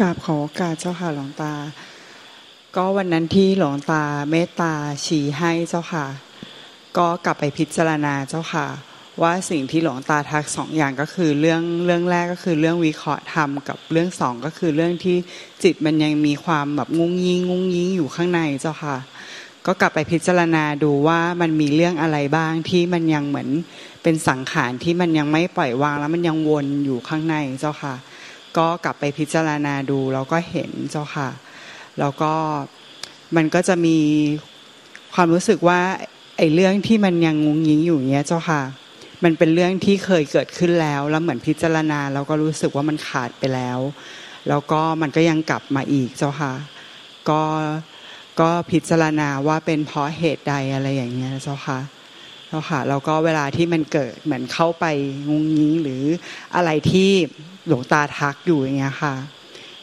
กราบขอโอกาสเจ้าค่ะหลวงตา ก็วันนั้นที่หลวงตาเมตตาชี้ให้เจ้าค่ะ ก็กลับไปพิจารณาเจ้าค่ะ ว่าสิ่งที่หลวงตาทักสองอย่างก็คือเรื่องเรื่องแรกก็คือเรื่องวิเคราะห์ธรรมกับเรื่องสองก็คือเรื่องที่จิตมันยังมีความแบบงุ้งยิงงุ้งยิงอยู่ข้างในเจ้าค่ะ ก็กลับไปพิจารณาดูว่ามันมีเรื่องอะไรบ้างที่มันยังเหมือนเป็นสังขารที่มันยังไม่ปล่อยวางแล้วมันยังวนอยู่ข้างในเจ้าค่ะ ก็กลับไปพิจารณาดูแล้วก็เห็นเจ้าค่ะ แล้วก็มันก็จะมีความรู้สึกว่าไอ้เรื่องที่มันยังงงยิงอยู่เนี้ยเจ้าค่ะ มันเป็นเรื่องที่เคยเกิดขึ้นแล้ว แล้วเหมือนพิจารณาแล้วก็รู้สึกว่ามันขาดไปแล้ว แล้วก็มันก็ยังกลับมาอีกเจ้าค่ะ ก็ก็พิจารณาว่าเป็นเพราะเหตุใดอะไรอย่างเงี้ยเจ้าค่ะเจ้าค่ะแล้วก็เวลาที่มันเกิดเหมือนเข้าไปงงยิงหรืออะไรที่ หลวงตาทักอยู่อย่างเงี้ยค่ะ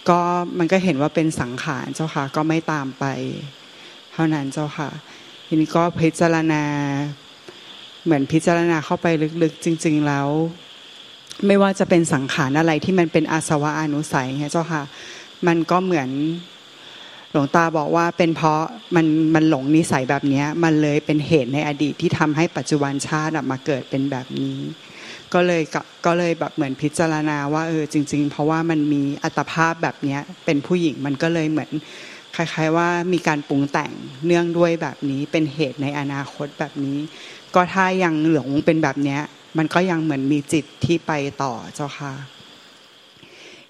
ก็มันก็เห็นว่าเป็นสังขารเจ้าค่ะ ก็ไม่ตามไป เท่านั้นเจ้าค่ะ ทีนี้ก็พิจารณา เหมือนพิจารณาเข้าไปลึกๆ จริง ๆแล้ว ไม่ว่าจะเป็นสังขารอะไรที่มันเป็นอาสวะอนุสัยเงี้ยเจ้าค่ะ มันก็เหมือนหลวงตาบอกว่าเป็นเพราะมันมันหลงนิสัยแบบนี้มันเลยเป็นเหตุในอดีตที่ทำให้ปัจจุบันชาติมาเกิดเป็นแบบนี้ ก็เลยก็เลยแบบเหมือนพิจารณาว่าเออจริง ๆ เพราะว่ามันมีอัตภาพแบบเนี้ยเป็นผู้หญิงมันก็เลยเหมือนคล้ายๆว่ามีการปรุงแต่งเนื่องด้วยแบบนี้เป็นเหตุในอนาคตแบบนี้ ก็ถ้ายังหลงเป็นแบบเนี้ยมันก็ยังเหมือนมีจิตที่ไปต่อเจ้าค่ะ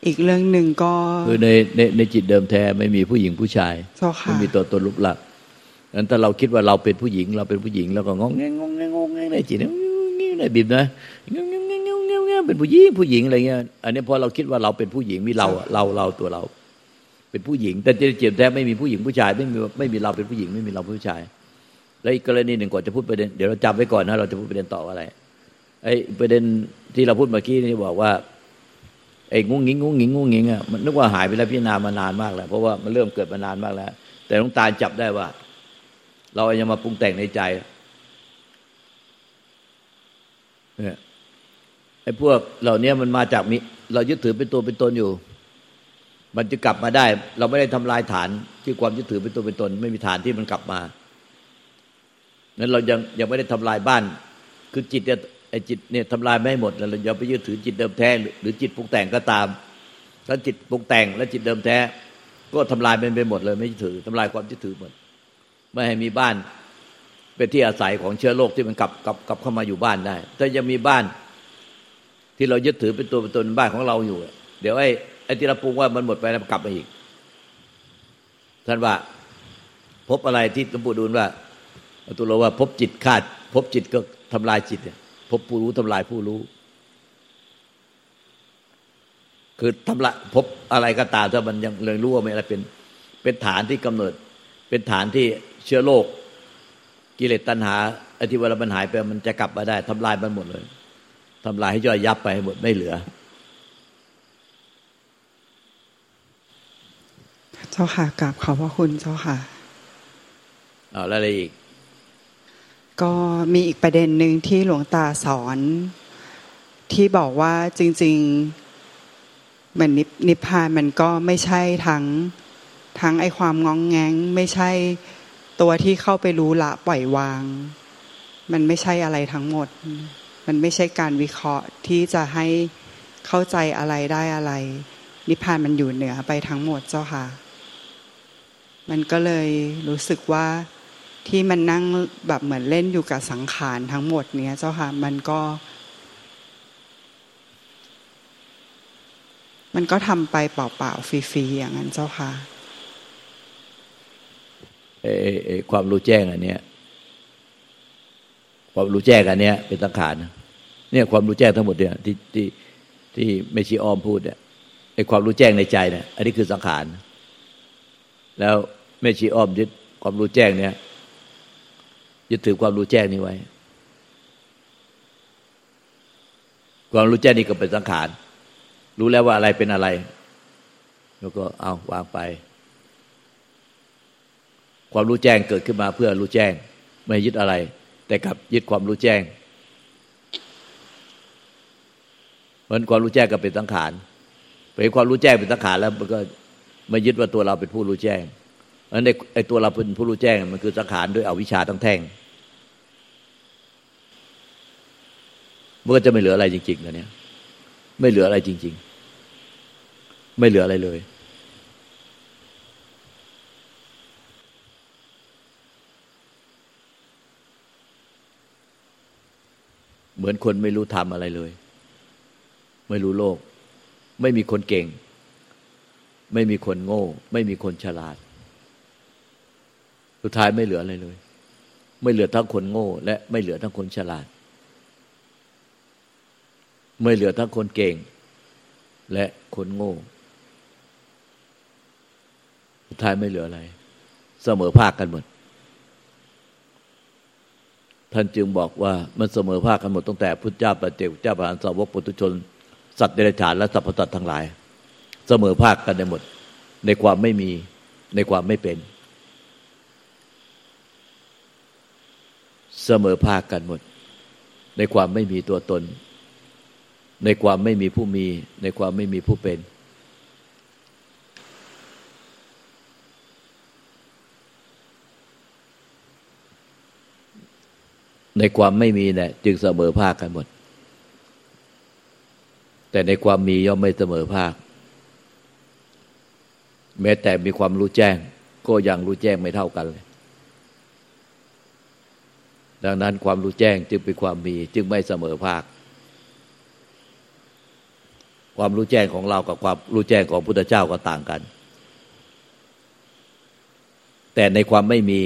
อีกเรื่องหนึ่งก็คือในในในจิตเดิมแท้ไม่มีผู้หญิงผู้ชายเจ้าค่ะไม่มีตัวตนรูปลักษณ์นั้นถ้าเราคิดว่าเราเป็นผู้หญิง เราเป็นผู้หญิงแล้วก็งงแงงงงแงงงงแงงในจิตเนี่ เลยบีบนะเงี้ยเงี้ยเงี้ยเงี้ยเป็นผู้หญิงผู้หญิงอะไรเงี้ยอันนี้พอเราคิดว่าเราเป็นผู้หญิงมีเราเราเราตัวเรา เป็นผู้หญิง แต่เจียมแท้ไม่มีผู้หญิงผู้ชาย ไม่มีไม่มีเราเป็นผู้หญิงไม่มีเราผู้ชาย แล้วอีกกรณีหนึ่งก่อนจะพูดประเด็นเดี๋ยวเราจำไว้ก่อนนะเราจะพูดประเด็นต่ออะไรไอประเด็นที่เราพูดเมื่อกี้นี่บอกว่าไอ้งุ้งงิงงุ้งงิงงุ้งงิงอะมันนึกว่าหายไปแล้วพิจารณามานานมากแล้วเพราะว่ามันเริ่มเกิดมานานมากแล้ว แต่หลวงตาจับได้ว่า เรายังมาปรุงแต่งในใจ เนี่ยไอ้พวกเหล่านี้มันมาจากมิเรายึดถือเป็นตัวเป็นตนอยู่ มันจะกลับมาได้ เราไม่ได้ทำลายฐานที่ความยึดถือเป็นตัวเป็นตน ไม่มีฐานที่มันกลับมานั้นเรายังยังไม่ได้ทำลายบ้าน คือจิตเนี่ยไอ้จิตเนี่ยทำลายไม่ให้หมดแล้วเราอย่าไปยึดถือจิตเดิมแท้หรือจิตปรุงแต่งก็ตามถ้าจิตปรุงแต่งและจิตเดิมแท้ ก็ทำลายมันไปหมดเลย ไม่ยึดถือทำลายความยึดถือหมด ไม่ให้มีบ้าน เป็นที่อาศัยของเชื้อโรคที่มันกลับกลับกลับเข้ามาอยู่บ้านได้ ถ้ายังมีบ้าน ที่เรายึดถือเป็นตัวเป็นตนบ้านของเราอยู่ เดี๋ยวไอ้ไอ้ที่เราปรุงว่ามันหมดไปแล้วกลับมาอีก ท่านว่า พบอะไรที่หลวงปู่ดูลว่าตัวเราว่า พบจิตขาด พบจิตก็ทำลายจิตเนี่ยพบผู้รู้ทำลายผู้รู้ คือทำละพบอะไรก็ตามถ้ามันยังเลยรู้ว่าไม่อะไรเป็น เป็นฐานที่กำเนิด เป็นฐานที่เชื้อโรค กิเลสตัณหาไอ้ที่เวลามันหายไปมันจะกลับมาได้ทำลายมันหมดเลยทำลายให้ย่อยยับไปให้หมดไม่เหลือ เจ้าค่ะกราบขอบพระคุณเจ้าค่ะเอาแล้วอะไรอีก ก็มีอีกประเด็นหนึ่งที่หลวงตาสอน ที่บอกว่าจริง ๆ เหมือนนิพนิพพานมันก็ไม่ใช่ทั้งทั้งไอความงองแงง ไม่ใช่ ตัวที่เข้าไปรู้ละปล่อยวาง มันไม่ใช่อะไรทั้งหมด มันไม่ใช่การวิเคราะห์ที่จะให้เข้าใจอะไรได้อะไร นิพพานมันอยู่เหนือไปทั้งหมดเจ้าค่ะ มันก็เลยรู้สึกว่าที่มันนั่งแบบเหมือนเล่นอยู่กับสังขารทั้งหมดเนี้ยเจ้าค่ะมันก็ มันก็ทำไปเปล่าๆฟรีๆอย่างนั้นเจ้าค่ะ ความรู้แจ้งอันเนี้ย ความรู้แจ้งอันเนี้ย เป็นสังขารเนี่ยความรู้แจ้งทั้งหมดเนี่ยที่ที่ที่ไม่ชีอ้อมพูดเนี่ยไอ้ความรู้แจ้งในใจเนี่ย อันนี้คือสังขาร แล้วแม่ชีอ้อมยึดความรู้แจ้งเนี่ยยึดถือความรู้แจ้งนี้ไว้ ความรู้แจ้งนี่ก็เป็นสังขาร รู้แล้วว่าอะไรเป็นอะไร แล้วก็เอาวางไป ความรู้แจ้งเกิดขึ้นมาเพื่อรู้แจ้ง ไม่ยึดอะไร แต่กับยึดความรู้แจ้งเพราะความรู้แจ้งก็เป็นสังขารเป็นความรู้แจ้งเป็นสังขารแล้วมันก็ไม่ยึดว่าตัวเราเป็นผู้รู้แจ้งอันในไอตัวเราเป็นผู้รู้แจ้งมันคือสังขารด้วยอวิชชาทั้งแท่งมันก็จะไม่เหลืออะไรจริงๆนะเนี่ย ไม่เหลืออะไรจริง ๆ ไม่เหลืออะไรเลย เหมือน คนไม่รู้ทำอะไรเลย ไม่รู้โลก ไม่มีคนเก่ง ไม่มีคนโง่ ไม่มีคนฉลาด สุดท้ายไม่เหลืออะไรเลย ไม่เหลือทั้งคนโง่ และไม่เหลือทั้งคนฉลาด ไม่เหลือทั้งคนเก่ง และคนโง่ สุดท้ายไม่เหลืออะไร เสมอภาคกันหมด ท่านจึงบอกว่ามันเสมอภาคกันหมดตั้งแต่พุทธเจ้าปเจกเจ้าพระานสาวกปุถุชน สัตว์เดรัจฉานและสัพพสัตว์ทั้งหลาย เสมอภาคกันในหมด ในความไม่มีในความไม่เป็น เสมอภาคกันหมด ในความไม่มีตัวตน ในความไม่มีผู้มี ในความไม่มีผู้เป็น ในความไม่มีเนี่ยจึงเสมอภาคกันหมด แต่ในความมีย่อมไม่เสมอภาค แม้แต่มีความรู้แจ้ง ก็ยังรู้แจ้งไม่เท่ากันเลย ดังนั้นความรู้แจ้งจึงเป็นความมี จึงไม่เสมอภาค ความรู้แจ้งของเรากับความรู้แจ้งของพุทธเจ้าก็ต่างกัน แต่ในความไม่มี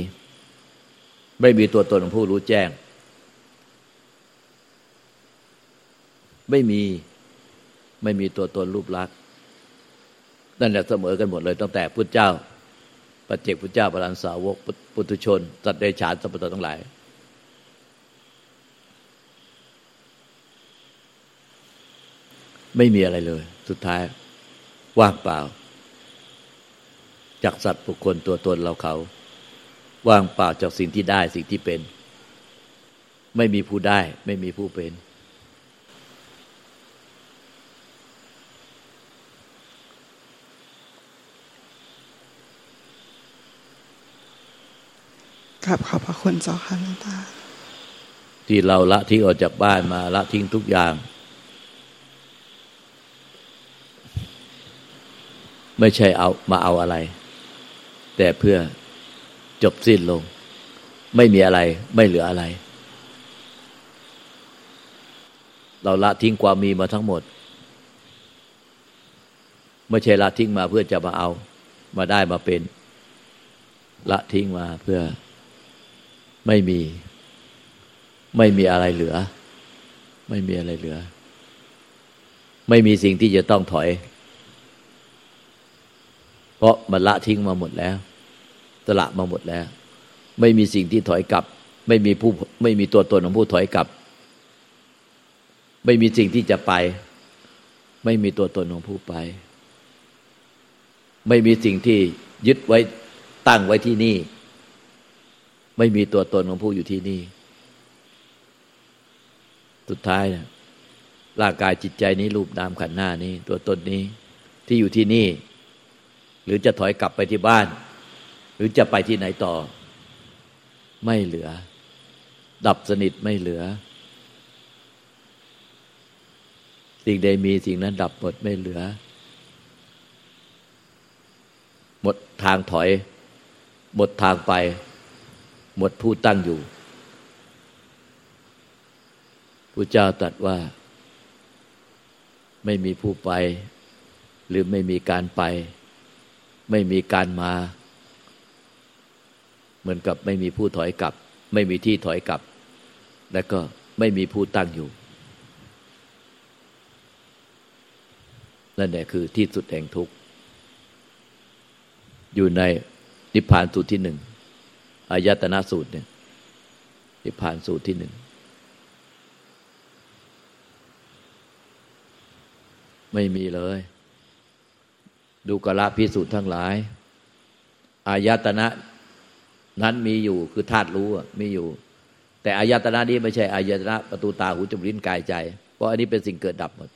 ไม่มีตัวตนของผู้รู้แจ้ง ไม่มีไม่มีตัวตนรูปลักษณ์นั่นแหละเสมอกันหมดเลยตั้งแต่พุทธเจ้าปัจเจกพุทธเจ้าปรันสาวกปุถุชนสัตว์เดชานสัพพะทั้งหลาย ไม่มีอะไรเลย สุดท้าย ว่างเปล่า จากสัตว์บุคคลตัวตนเราเขา ว่างเปล่าจากสิ่งที่ได้สิ่งที่เป็น ไม่มีผู้ได้ ไม่มีผู้เป็น ครับขอบพระคุณเจ้าค่ะหลวงตา ที่เราละทิ้งออกจากบ้านมาละทิ้งทุกอย่าง ไม่ใช่เอามาเอาอะไร แต่เพื่อจบสิ้นลง ไม่มีอะไรไม่เหลืออะไร เราละทิ้งความมีมาทั้งหมด ไม่ใช่ละทิ้งมาเพื่อจะมาเอา มาได้มาเป็น ละทิ้งมาเพื่อ ไม่มี ไม่มีอะไรเหลือ ไม่มีอะไรเหลือ ไม่มีสิ่งที่จะต้องถอย เพราะมันละทิ้งมาหมดแล้วสละมาหมดแล้ว ไม่มีสิ่งที่ถอยกลับ ไม่มีผู้ไม่มีตัวตนของผู้ถอยกลับ ไม่มีสิ่งที่จะไป ไม่มีตัวตนของผู้ไป ไม่มีสิ่งที่ยึดไว้ตั้งไว้ที่นี่ ไม่มีตัวตนของผู้อยู่ที่นี่ สุดท้ายนะร่างกายจิตใจนี้รูปนามขันหน้านี้ ตัวตนนี้ที่อยู่ที่นี่ หรือจะถอยกลับไปที่บ้าน หรือจะไปที่ไหนต่อ ไม่เหลือ ดับสนิทไม่เหลือ สิ่งใดมีสิ่งนั้นดับหมดไม่เหลือ หมดทางถอย หมดทางไป หมดผู้ตั้งอยู่พระเจ้าตรัสว่า ไม่มีผู้ไป หรือไม่มีการไป ไม่มีการมา เหมือนกับไม่มีผู้ถอยกลับ ไม่มีที่ถอยกลับ และก็ไม่มีผู้ตั้งอยู่ นั่นแหละคือที่สุดแห่งทุกข์ อยู่ในนิพพานสูตรที่หนึ่ง อายตนะสูตรเนี่ยนิพพานสูตรที่หนึ่งไม่มีเลย ดูกละพิสูจน์ทั้งหลาย อายตนะนั้นมีอยู่คือธาตุรู้มีอยู่ แต่อายตนะนี้ไม่ใช่อายตนะประตูตาหูจมูกลิ้นกายใจ เพราะอันนี้เป็นสิ่งเกิดดับหมด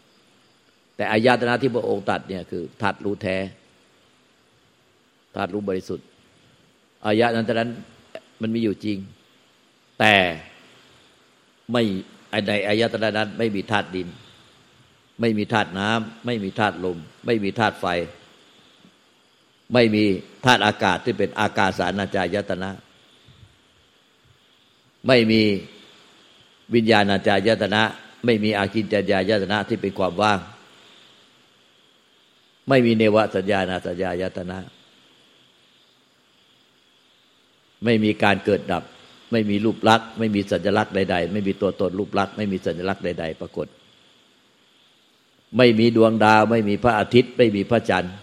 แต่อายตนะที่พระองค์ตัดเนี่ยคือธาตุรู้แท้ธาตุรู้บริสุทธิ์อายะนั้นนั้น มันมีอยู่จริง แต่ไม่ในอายตนะนั้น ไม่มีธาตุดิน ไม่มีธาตุน้ำไม่มีธาตุลม ไม่มีธาตุไฟ ไม่มีธาตุอากาศที่เป็นอากาศสานาจายตนะ ไม่มีวิญญาณาจายตนะ ไม่มีอากินจายายตนะที่เป็นความว่าง ไม่มีเนวสัญญาณาสัญญายตนะ ไม่มีการเกิดดับ ไม่มีรูปลักษณ์ ไม่มีสัญลักษณ์ใดๆ ไม่มีตัวตนรูปลักษณ์ไม่มีสัญลักษณ์ใด ๆ ปรากฏ ไม่มีดวงดาว ไม่มีพระอาทิตย์ ไม่มีพระจันทร์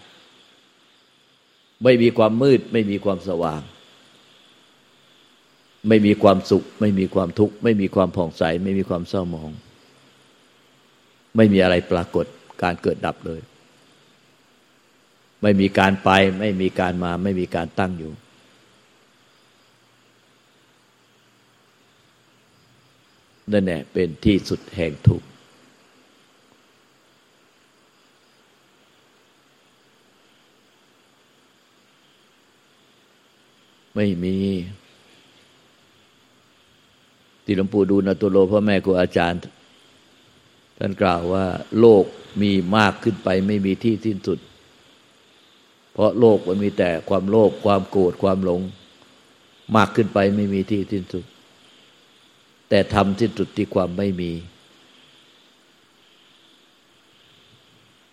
ไม่มีความมืด ไม่มีความสว่าง ไม่มีความสุข ไม่มีความทุกข์ ไม่มีความผ่องใส ไม่มีความเศร้าหมอง ไม่มีอะไรปรากฏการเกิดดับเลย ไม่มีการไป ไม่มีการมา ไม่มีการตั้งอยู่ นั่นแหละเป็นที่สุดแห่งทุกข์ไม่มีที่หลวงปู่ดูลตุโลพ่อแม่ครูอาจารย์ ท่านกล่าวว่า โลกมีมากขึ้นไปไม่มีที่สิ้นสุด เพราะโลกมันมีแต่ความโลภความโกรธความหลง มากขึ้นไปไม่มีที่สิ้นสุด แต่ทำที่สุดที่ความไม่มี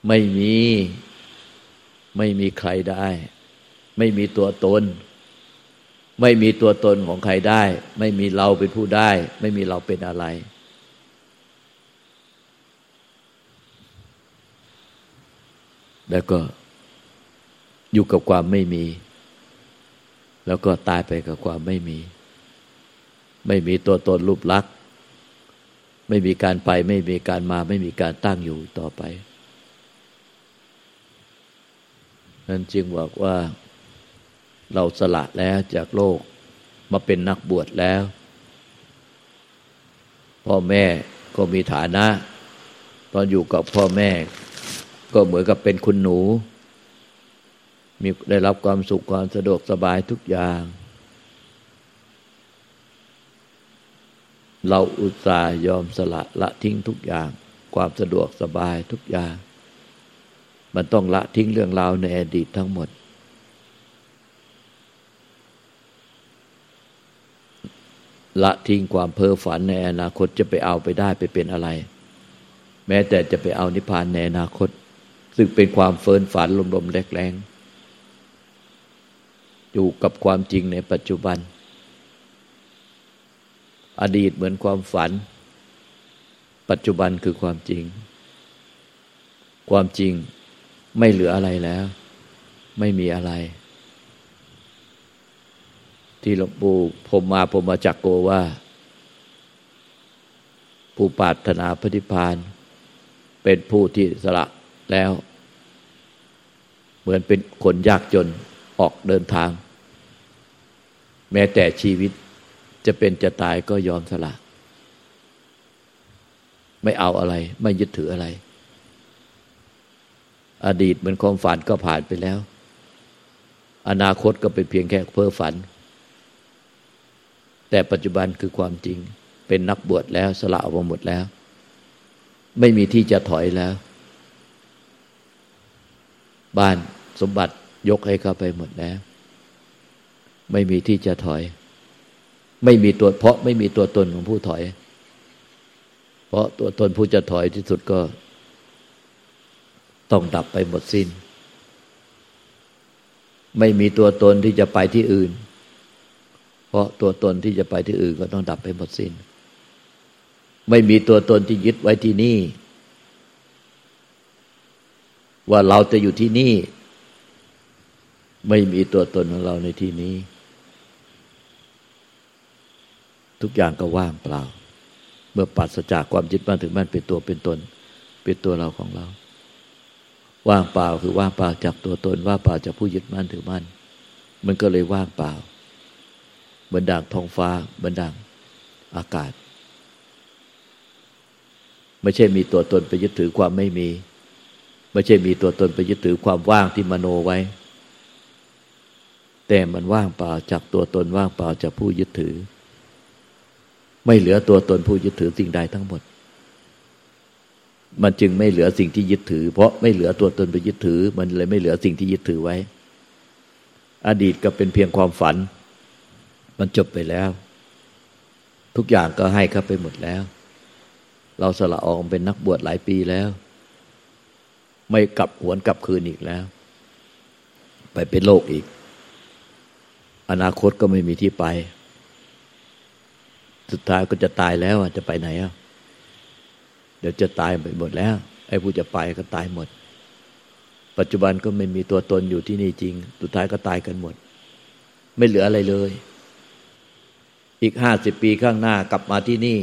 ไม่มี ไม่มีใครได้ ไม่มีตัวตน ไม่มีตัวตนของใครได้ ไม่มีเราเป็นผู้ได้ ไม่มีเราเป็นอะไรแล้วก็อยู่กับความไม่มี แล้วก็ตายไปกับความไม่มี ไม่มีตัวตนรูปลักษณ์ไม่มีการไป ไม่มีการมา ไม่มีการตั้งอยู่ต่อไป นั้นจึงบอกว่าเราสละแล้วจากโลกมาเป็นนักบวชแล้ว พ่อแม่ก็มีฐานะ ตอนอยู่กับพ่อแม่ ก็เหมือนกับเป็นคุณหนู มีได้รับความสุขความสะดวกสบายทุกอย่าง เราอุตส่าห์ยอมสละละทิ้งทุกอย่าง ความสะดวกสบายทุกอย่าง มันต้องละทิ้งเรื่องราวในอดีตทั้งหมด ละทิ้งความเพ้อฝันในอนาคตจะไปเอาไปได้ไปเป็นอะไร แม้แต่จะไปเอานิพพานในอนาคต ซึ่งเป็นความเฟินฝันลมๆแรงๆอยู่กับความจริงในปัจจุบัน อดีตเหมือนความฝัน ปัจจุบันคือความจริง ความจริงไม่เหลืออะไรแล้ว ไม่มีอะไร ที่หลวงปู่ผมมาผมมาจักโกว่าผู้ปาถนาพธิพาน เป็นผู้ที่สละแล้ว เหมือนเป็นคนยากจนออกเดินทาง แม้แต่ชีวิต จะเป็นจะตายก็ยอมสละ ไม่เอาอะไร ไม่ยึดถืออะไร อดีตเหมือนความฝันก็ผ่านไปแล้ว อนาคตก็เป็นเพียงแค่เพ้อฝัน แต่ปัจจุบันคือความจริง เป็นนักบวชแล้วสละออกมาหมดแล้ว ไม่มีที่จะถอยแล้ว บ้านสมบัติยกให้เข้าไปหมดแล้ว ไม่มีที่จะถอย ไม่มีตัวเพราะไม่มีตัวตนของผู้ถอย เพราะตัวตนผู้จะถอยที่สุดก็ ต้องดับไปหมดสิน้น ไม่มีตัวตนที่จะไปที่อื่น เพราะตัวตนที่จะไปที่อื่นก็ต้องดับไปหมดสิน้น ไม่มีตัวตนที่ยึดไว้ที่นี่ ว่าเราจะอยู่ที่นี่ ไม่มีตัวตนของเราในที่นี้ ทุกอย่างก็ว่างเปล่า เมื่อปัสจากความยึดมั่นถึงมั่นเป็นตัวเป็นตน เป็นตัวเราของเรา ว่างเปล่าคือว่างเปล่าจากตัวตน ว่างเปล่าจากผู้ยึดมั่นถือมั่น มันก็เลยว่างเปล่าเหมือนด่างท้องฟ้าเหมือนด่างอากาศ ไม่ใช่มีตัวตนไปยึดถือความไม่มี ไม่ใช่มีตัวตนไปยึดถือความว่างที่มโนไว้ แต่มันว่างเปล่าจากตัวตนว่างเปล่าจากผู้ยึดถือ ไม่เหลือตัวตนผู้ยึดถือสิ่งใดทั้งหมด มันจึงไม่เหลือสิ่งที่ยึดถือ เพราะไม่เหลือตัวตนไปยึดถือ มันเลยไม่เหลือสิ่งที่ยึดถือไว้ อดีตก็เป็นเพียงความฝัน มันจบไปแล้ว ทุกอย่างก็ให้เขาไปหมดแล้ว เราสละออกเป็นนักบวชหลายปีแล้ว ไม่กลับหวนกลับคืนอีกแล้ว ไปเป็นโลกอีก อนาคตก็ไม่มีที่ไป สุดท้ายก็จะตายแล้วจะไปไหนอะเดี๋ยวจะตายไปหมดแล้ว ไอ้ผู้จะไปก็ตายหมด ปัจจุบันก็ไม่มีตัวตนอยู่ที่นี่จริง สุดท้ายก็ตายกันหมด ไม่เหลืออะไรเลย อีกห้าสิบปีข้างหน้ากลับมาที่นี่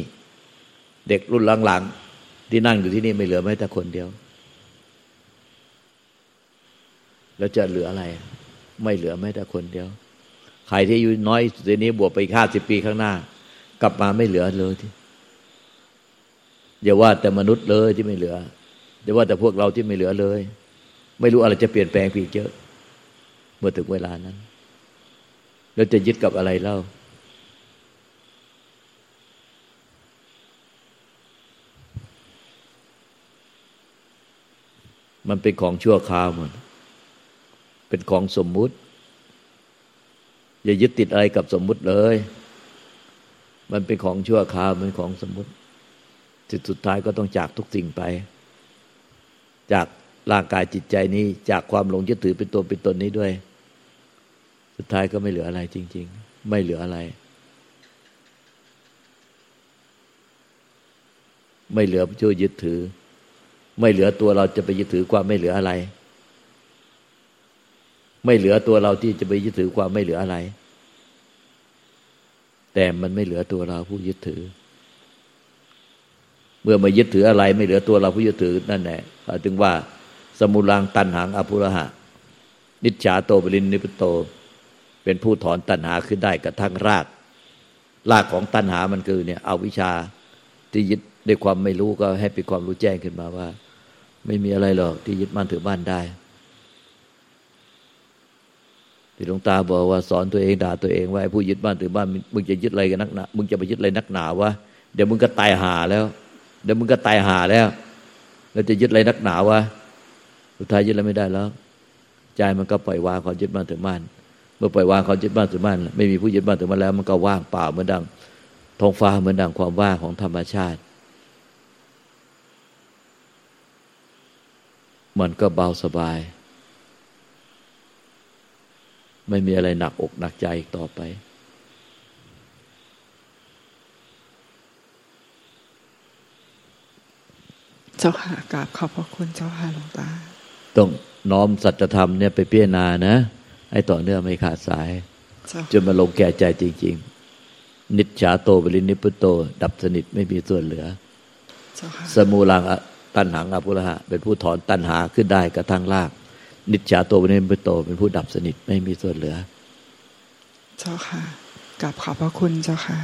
เด็กรุ่นหลังๆที่นั่งอยู่ที่นี่ไม่เหลือแม้แต่คนเดียว แล้วจะเหลืออะไร ไม่เหลือแม้แต่คนเดียว ใครที่อายุน้อยทีนี้บวกไปอีกห้าสิบปีข้างหน้า กลับมาไม่เหลือเลยที่อย่าว่าแต่มนุษย์เลยที่ไม่เหลืออย่าว่าแต่พวกเราที่ไม่เหลือเลย ไม่รู้อะไรจะเปลี่ยนแปลงไปเยอะ เมื่อถึงเวลานั้น แล้วจะยึดกับอะไรเล่ามันเป็นของชั่วคราวหมดเป็นของสมมุติ อย่ายึดติดอะไรกับสมมุติเลย มันเป็นของชั่วคราวเป็นของสมมุติสุดสุดท้ายก็ต้องจากทุกสิ่งไป จากร่างกายจิตใจนี้ จากความหลงยึดถือเป็นตัวเป็นตนนี้ด้วย สุดท้ายก็ไม่เหลืออะไรจริง ๆ ไม่เหลืออะไร ไม่เหลือผู้ยึดถือ ไม่เหลือตัวเราจะไปยึดถือความไม่เหลืออะไร ไม่เหลือตัวเราที่จะไปยึดถือความไม่เหลืออะไร แต่มันไม่เหลือตัวเราผู้ยึดถือ เมื่อมายึดถืออะไร ไม่เหลือตัวเราผู้ยึดถือนั่นแหละถึงว่า สมุลังตันหังอภุระหะ นิจฉาโตบรินนิพโต เป็นผู้ถอนตัณหาขึ้นได้กระทั่งราก รากของตัณหามันคือเนี่ยเอาวิชาที่ยึดด้วยความไม่รู้ก็ให้เป็นความรู้แจ้งขึ้นมาว่า ไม่มีอะไรหรอกที่ยึดมั่นถือบ้านได้ ที่หลวงตาบอกว่าสอนตัวเองด่าตัวเองว่าผู้ยึดบ้านถือบ้านมึงจะยึดอะไรกันนักหนามึงจะไปยึดอะไรนักหนาวะเดี๋ยวมึงก็ตายหาแล้ว เดี๋ยวมึงก็ตายหาแล้วเราจะยึดอะไรนักหนาวะสุดท้ายยึดอะไรไม่ได้แล้วใจมันก็ปล่อยวางความยึดมั่นถือมั่นเมื่อปล่อยวางความยึดมั่นถือมั่นไม่มีผู้ยึดมั่นถือมั่นแล้ว มันก็ว่างเปล่าเหมือนดังท้องฟ้าเหมือนดังความว่างของธรรมชาติ มันก็เบาสบาย ไม่มีอะไรหนักอกหนักใจอีกต่อไป เจ้าค่ะกราบขอบพระคุณเจ้าค่ะหลวงตา ต้องน้อมสัจธรรมเนี่ยไปพิจารณานะ ให้ต่อเนื่องไม่ขาดสาย จนมาลงแก่ใจจริง ๆ นิจฉาโตบรินิพุโต ดับสนิทไม่มีส่วนเหลือ สมูลังตันหังอภุระหะ เป็นผู้ถอนตันหาขึ้นได้กระทั่งลาก นิจฉาโตบรินิพุโตเป็นผู้ดับสนิทไม่มีส่วนเหลือ เจ้าค่ะกลับขอบพระคุณเจ้าค่ะ